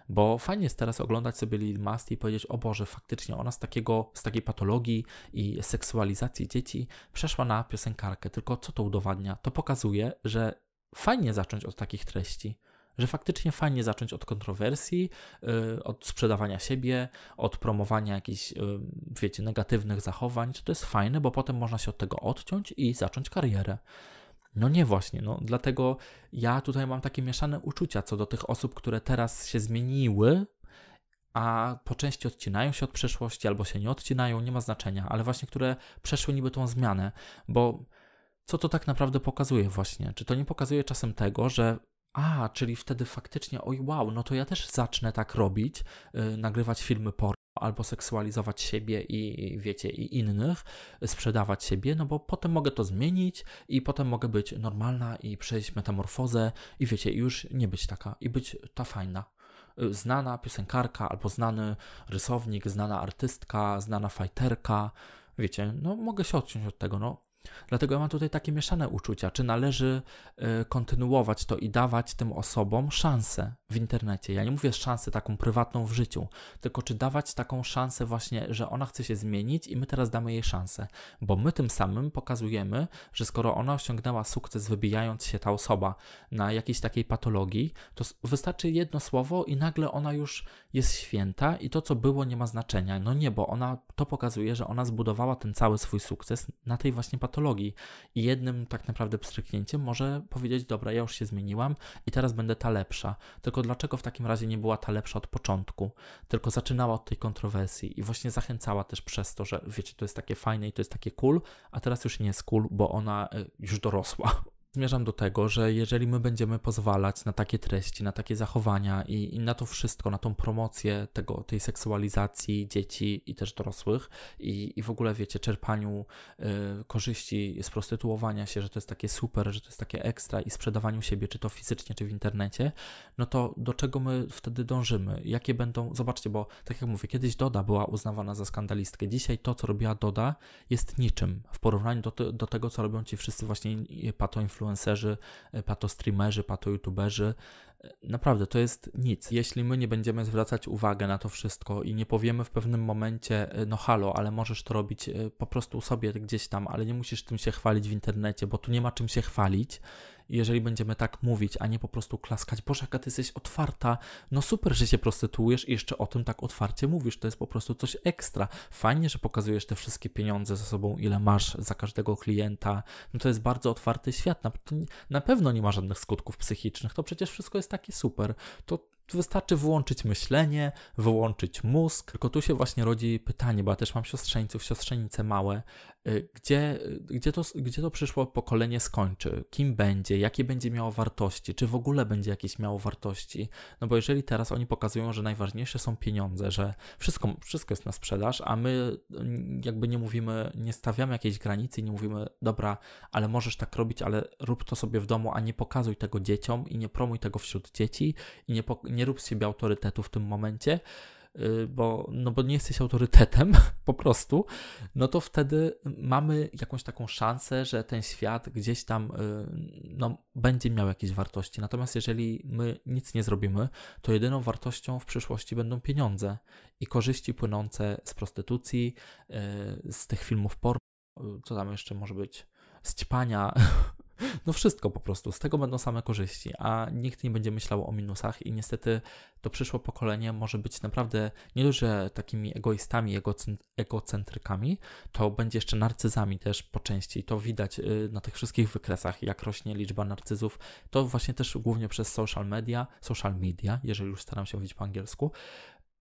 Bo fajnie jest teraz oglądać sobie Lil Masti i powiedzieć, o Boże, faktycznie ona z, takiego, z takiej patologii i seksualizacji dzieci przeszła na piosenkarkę. Tylko co to udowadnia? To pokazuje, że fajnie zacząć od takich treści że faktycznie fajnie zacząć od kontrowersji, yy, od sprzedawania siebie, od promowania jakichś, yy, wiecie, negatywnych zachowań. To jest fajne, bo potem można się od tego odciąć i zacząć karierę. No nie właśnie, no dlatego ja tutaj mam takie mieszane uczucia co do tych osób, które teraz się zmieniły, a po części odcinają się od przeszłości albo się nie odcinają, nie ma znaczenia, ale właśnie które przeszły niby tą zmianę, bo co to tak naprawdę pokazuje właśnie? Czy to nie pokazuje czasem tego, że a, czyli wtedy faktycznie, oj wow, no to ja też zacznę tak robić, yy, nagrywać filmy porno albo seksualizować siebie i wiecie, i innych, sprzedawać siebie, no bo potem mogę to zmienić i potem mogę być normalna i przejść metamorfozę i wiecie, już nie być taka i być ta fajna. Y, znana piosenkarka albo znany rysownik, znana artystka, znana fajterka, wiecie, no mogę się odciąć od tego, no Dlatego ja mam tutaj takie mieszane uczucia, czy należy y, kontynuować to i dawać tym osobom szansę w internecie. Ja nie mówię szansę taką prywatną w życiu, tylko czy dawać taką szansę właśnie, że ona chce się zmienić i my teraz damy jej szansę, bo my tym samym pokazujemy, że skoro ona osiągnęła sukces wybijając się ta osoba na jakiejś takiej patologii, to wystarczy jedno słowo i nagle ona już jest święta i to co było nie ma znaczenia. No nie, bo ona to pokazuje, że ona zbudowała ten cały swój sukces na tej właśnie patologii patologii. I jednym tak naprawdę pstryknięciem może powiedzieć: Dobra, ja już się zmieniłam i teraz będę ta lepsza. Tylko dlaczego w takim razie nie była ta lepsza od początku? Tylko zaczynała od tej kontrowersji i właśnie zachęcała też przez to, że wiecie, to jest takie fajne i to jest takie cool, a teraz już nie jest cool, bo ona y, już dorosła. Zmierzam do tego, że jeżeli my będziemy pozwalać na takie treści, na takie zachowania i, i na to wszystko, na tą promocję tego, tej seksualizacji dzieci i też dorosłych i, i w ogóle, wiecie, czerpaniu y, korzyści z prostytuowania się, że to jest takie super, że to jest takie ekstra i sprzedawaniu siebie, czy to fizycznie, czy w internecie, no to do czego my wtedy dążymy? Jakie będą, zobaczcie, bo tak jak mówię, kiedyś Doda była uznawana za skandalistkę. Dzisiaj to, co robiła Doda, jest niczym w porównaniu do, do tego, co robią ci wszyscy właśnie pato-influencerzy, pato-streamerzy, pato-youtuberzy. Naprawdę, to jest nic. Jeśli my nie będziemy zwracać uwagę na to wszystko i nie powiemy w pewnym momencie, no halo, ale możesz to robić e, po prostu sobie gdzieś tam, ale nie musisz tym się chwalić w internecie, bo tu nie ma czym się chwalić, jeżeli będziemy tak mówić, a nie po prostu klaskać, Boże, jaka ty jesteś otwarta, no super, że się prostytuujesz i jeszcze o tym tak otwarcie mówisz, to jest po prostu coś ekstra. Fajnie, że pokazujesz te wszystkie pieniądze ze sobą, ile masz za każdego klienta, no to jest bardzo otwarty świat, na, na pewno nie ma żadnych skutków psychicznych, to przecież wszystko jest takie super, to Wystarczy wyłączyć myślenie, wyłączyć mózg. Tylko tu się właśnie rodzi pytanie, bo ja też mam siostrzeńców, siostrzenice małe, y, gdzie, gdzie, to, gdzie to przyszło pokolenie skończy, kim będzie, jakie będzie miało wartości, czy w ogóle będzie jakieś miało wartości. No bo jeżeli teraz oni pokazują, że najważniejsze są pieniądze, że wszystko, wszystko jest na sprzedaż, a my jakby nie mówimy, nie stawiamy jakiejś granicy i nie mówimy, dobra, ale możesz tak robić, ale rób to sobie w domu, a nie pokazuj tego dzieciom i nie promuj tego wśród dzieci i nie, nie rób z siebie autorytetu w tym momencie, y, bo, no bo nie jesteś autorytetem po prostu, no to wtedy mamy jakąś taką szansę, że ten świat gdzieś tam y, no, będzie miał jakieś wartości. Natomiast jeżeli my nic nie zrobimy, to jedyną wartością w przyszłości będą pieniądze i korzyści płynące z prostytucji, y, z tych filmów porno, co tam jeszcze może być, z ćpania, no wszystko po prostu, z tego będą same korzyści, a nikt nie będzie myślał o minusach i niestety to przyszłe pokolenie może być naprawdę nie dość, że takimi egoistami, egocentrykami, to będzie jeszcze narcyzami też po części. To widać y, na tych wszystkich wykresach, jak rośnie liczba narcyzów. To właśnie też głównie przez social media, social media, jeżeli już staram się mówić po angielsku,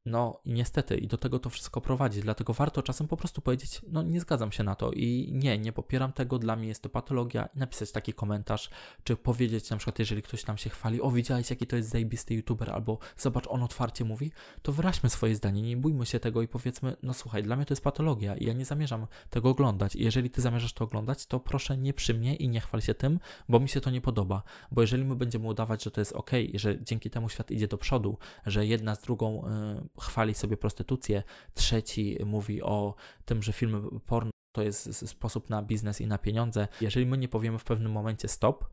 no i niestety, i do tego to wszystko prowadzi, dlatego warto czasem po prostu powiedzieć, no nie zgadzam się na to i nie, nie popieram tego, dla mnie jest to patologia, i napisać taki komentarz, czy powiedzieć na przykład, jeżeli ktoś tam się chwali, o widziałeś jaki to jest zajebisty youtuber, albo zobacz, on otwarcie mówi, to wyraźmy swoje zdanie, nie bójmy się tego i powiedzmy, no słuchaj, dla mnie to jest patologia i ja nie zamierzam tego oglądać. I jeżeli ty zamierzasz to oglądać, to proszę nie przy mnie i nie chwal się tym, bo mi się to nie podoba, bo jeżeli my będziemy udawać, że to jest ok, że dzięki temu świat idzie do przodu, że jedna z drugą yy, chwali sobie prostytucję, trzeci mówi o tym, że filmy porno to jest sposób na biznes i na pieniądze. Jeżeli my nie powiemy w pewnym momencie stop,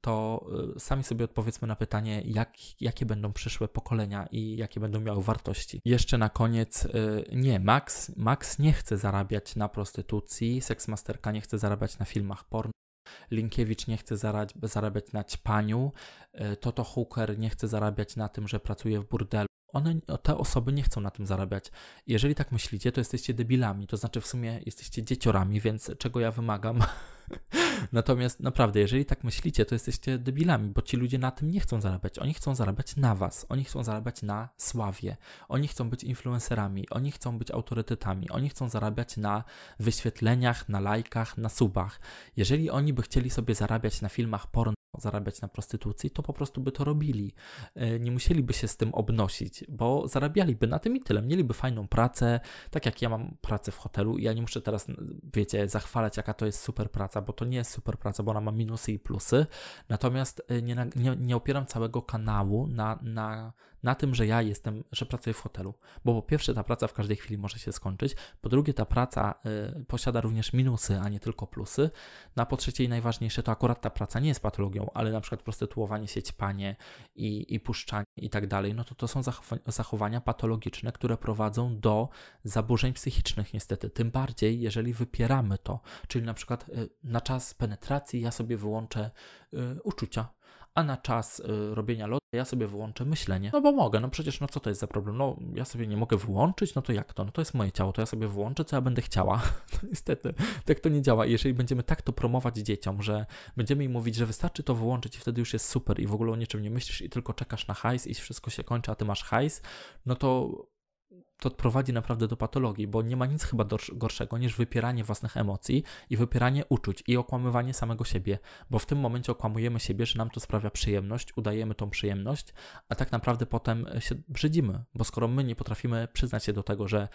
to y, sami sobie odpowiedzmy na pytanie, jak, jakie będą przyszłe pokolenia i jakie będą miały wartości. Jeszcze na koniec, y, nie, Max, Max nie chce zarabiać na prostytucji, Seksmasterka nie chce zarabiać na filmach porno, Linkiewicz nie chce zarabiać na ćpaniu, y, Toto Hooker nie chce zarabiać na tym, że pracuje w burdelu one, te osoby nie chcą na tym zarabiać. Jeżeli tak myślicie, to jesteście debilami, to znaczy w sumie jesteście dzieciorami, więc czego ja wymagam? Natomiast naprawdę, jeżeli tak myślicie, to jesteście debilami, bo ci ludzie na tym nie chcą zarabiać. Oni chcą zarabiać na was, oni chcą zarabiać na sławie, oni chcą być influencerami, oni chcą być autorytetami, oni chcą zarabiać na wyświetleniach, na lajkach, na subach. Jeżeli oni by chcieli sobie zarabiać na filmach porno, zarabiać na prostytucji, to po prostu by to robili. E, nie musieliby się z tym obnosić, bo zarabialiby na tym i tyle. Mieliby fajną pracę, tak jak ja mam pracę w hotelu ja nie muszę teraz, wiecie, zachwalać, jaka to jest super praca, bo to nie jest super praca, bo ona ma minusy i plusy. Natomiast e, nie, nie, nie opieram całego kanału na, na na tym, że ja jestem, że pracuję w hotelu. Bo po pierwsze, ta praca w każdej chwili może się skończyć. Po drugie, ta praca y, posiada również minusy, a nie tylko plusy. No a po trzecie i najważniejsze, to akurat ta praca nie jest patologią, ale na przykład prostytuowanie się, ćpanie i, i puszczanie i tak dalej, no to to są zachowania patologiczne, które prowadzą do zaburzeń psychicznych niestety. Tym bardziej, jeżeli wypieramy to. Czyli na przykład y, na czas penetracji ja sobie wyłączę y, uczucia a na czas y, robienia lotu ja sobie wyłączę myślenie. No bo mogę, no przecież no co to jest za problem? No ja sobie nie mogę wyłączyć, no to jak to? No to jest moje ciało, to ja sobie wyłączę, co ja będę chciała. No niestety, tak to nie działa. Jeżeli będziemy tak to promować dzieciom, że będziemy im mówić, że wystarczy to wyłączyć i wtedy już jest super i w ogóle o niczym nie myślisz i tylko czekasz na hajs i wszystko się kończy, a ty masz hajs, no to to prowadzi naprawdę do patologii, bo nie ma nic chyba gorszego niż wypieranie własnych emocji i wypieranie uczuć i okłamywanie samego siebie, bo w tym momencie okłamujemy siebie, że nam to sprawia przyjemność, udajemy tą przyjemność, a tak naprawdę potem się brzydzimy, bo skoro my nie potrafimy przyznać się do tego, że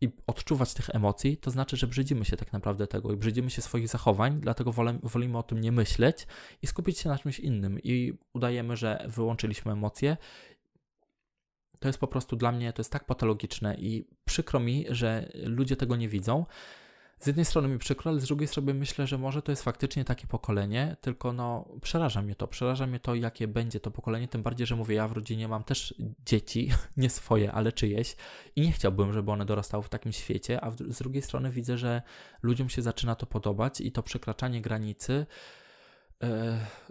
i odczuwać tych emocji, to znaczy, że brzydzimy się tak naprawdę tego i brzydzimy się swoich zachowań, dlatego wolimy o tym nie myśleć i skupić się na czymś innym i udajemy, że wyłączyliśmy emocje. To jest po prostu dla mnie, to jest tak patologiczne i przykro mi, że ludzie tego nie widzą. Z jednej strony mi przykro, ale z drugiej strony myślę, że może to jest faktycznie takie pokolenie, tylko no przeraża mnie to, przeraża mnie to, jakie będzie to pokolenie, tym bardziej, że mówię, ja w rodzinie mam też dzieci, nie swoje, ale czyjeś i nie chciałbym, żeby one dorastały w takim świecie, a z drugiej strony widzę, że ludziom się zaczyna to podobać i to przekraczanie granicy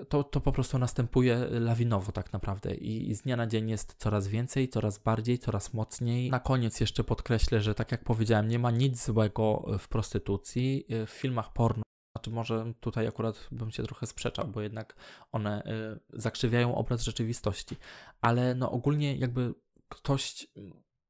to, to po prostu następuje lawinowo tak naprawdę I, i z dnia na dzień jest coraz więcej, coraz bardziej, coraz mocniej. Na koniec jeszcze podkreślę, że tak jak powiedziałem, nie ma nic złego w prostytucji, e, w filmach porno. Znaczy, może tutaj akurat bym się trochę sprzeczał, bo jednak one y, zakrzywiają obraz rzeczywistości, ale no ogólnie jakby ktoś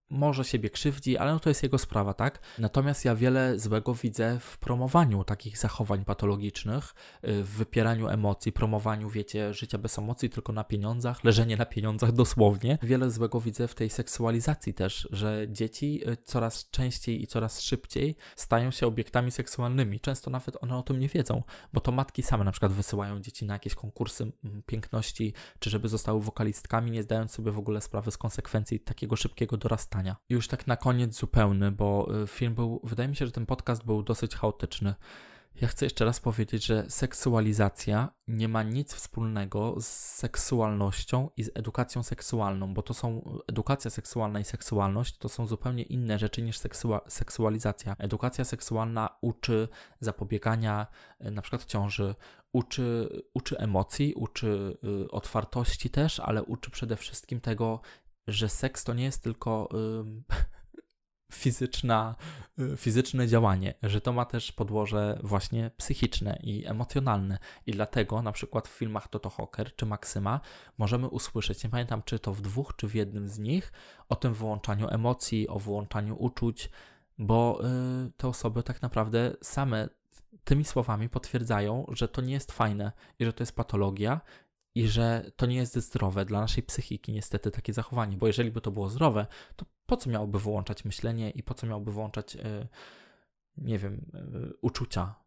może siebie krzywdzi, ale no to jest jego sprawa, tak? Natomiast ja wiele złego widzę w promowaniu takich zachowań patologicznych, y, w wypieraniu emocji, promowaniu, wiecie, życia bez emocji, tylko na pieniądzach, leżenie na pieniądzach dosłownie. Wiele złego widzę w tej seksualizacji też, że dzieci y, coraz częściej i coraz szybciej stają się obiektami seksualnymi. Często nawet one o tym nie wiedzą, bo to matki same na przykład wysyłają dzieci na jakieś konkursy piękności, czy żeby zostały wokalistkami, nie zdając sobie w ogóle sprawy z konsekwencji takiego szybkiego dorastania już tak na koniec zupełny, bo y, film był, wydaje mi się, że ten podcast był dosyć chaotyczny. Ja chcę jeszcze raz powiedzieć, że seksualizacja nie ma nic wspólnego z seksualnością i z edukacją seksualną, bo to są edukacja seksualna i seksualność to są zupełnie inne rzeczy niż seksua seksualizacja. Edukacja seksualna uczy zapobiegania y, na przykład ciąży, uczy, uczy emocji, uczy y, otwartości też, ale uczy przede wszystkim tego, że seks to nie jest tylko y, fizyczna, y, fizyczne działanie, że to ma też podłoże właśnie psychiczne i emocjonalne. I dlatego na przykład w filmach Toto Hocker czy Maksyma możemy usłyszeć, nie pamiętam czy to w dwóch, czy w jednym z nich, o tym wyłączaniu emocji, o wyłączaniu uczuć, bo y, te osoby tak naprawdę same tymi słowami potwierdzają, że to nie jest fajne i że to jest patologia i że to nie jest zdrowe dla naszej psychiki, niestety, takie zachowanie, bo jeżeli by to było zdrowe, to po co miałoby wyłączać myślenie i po co miałoby wyłączać, yy, nie wiem, yy, uczucia?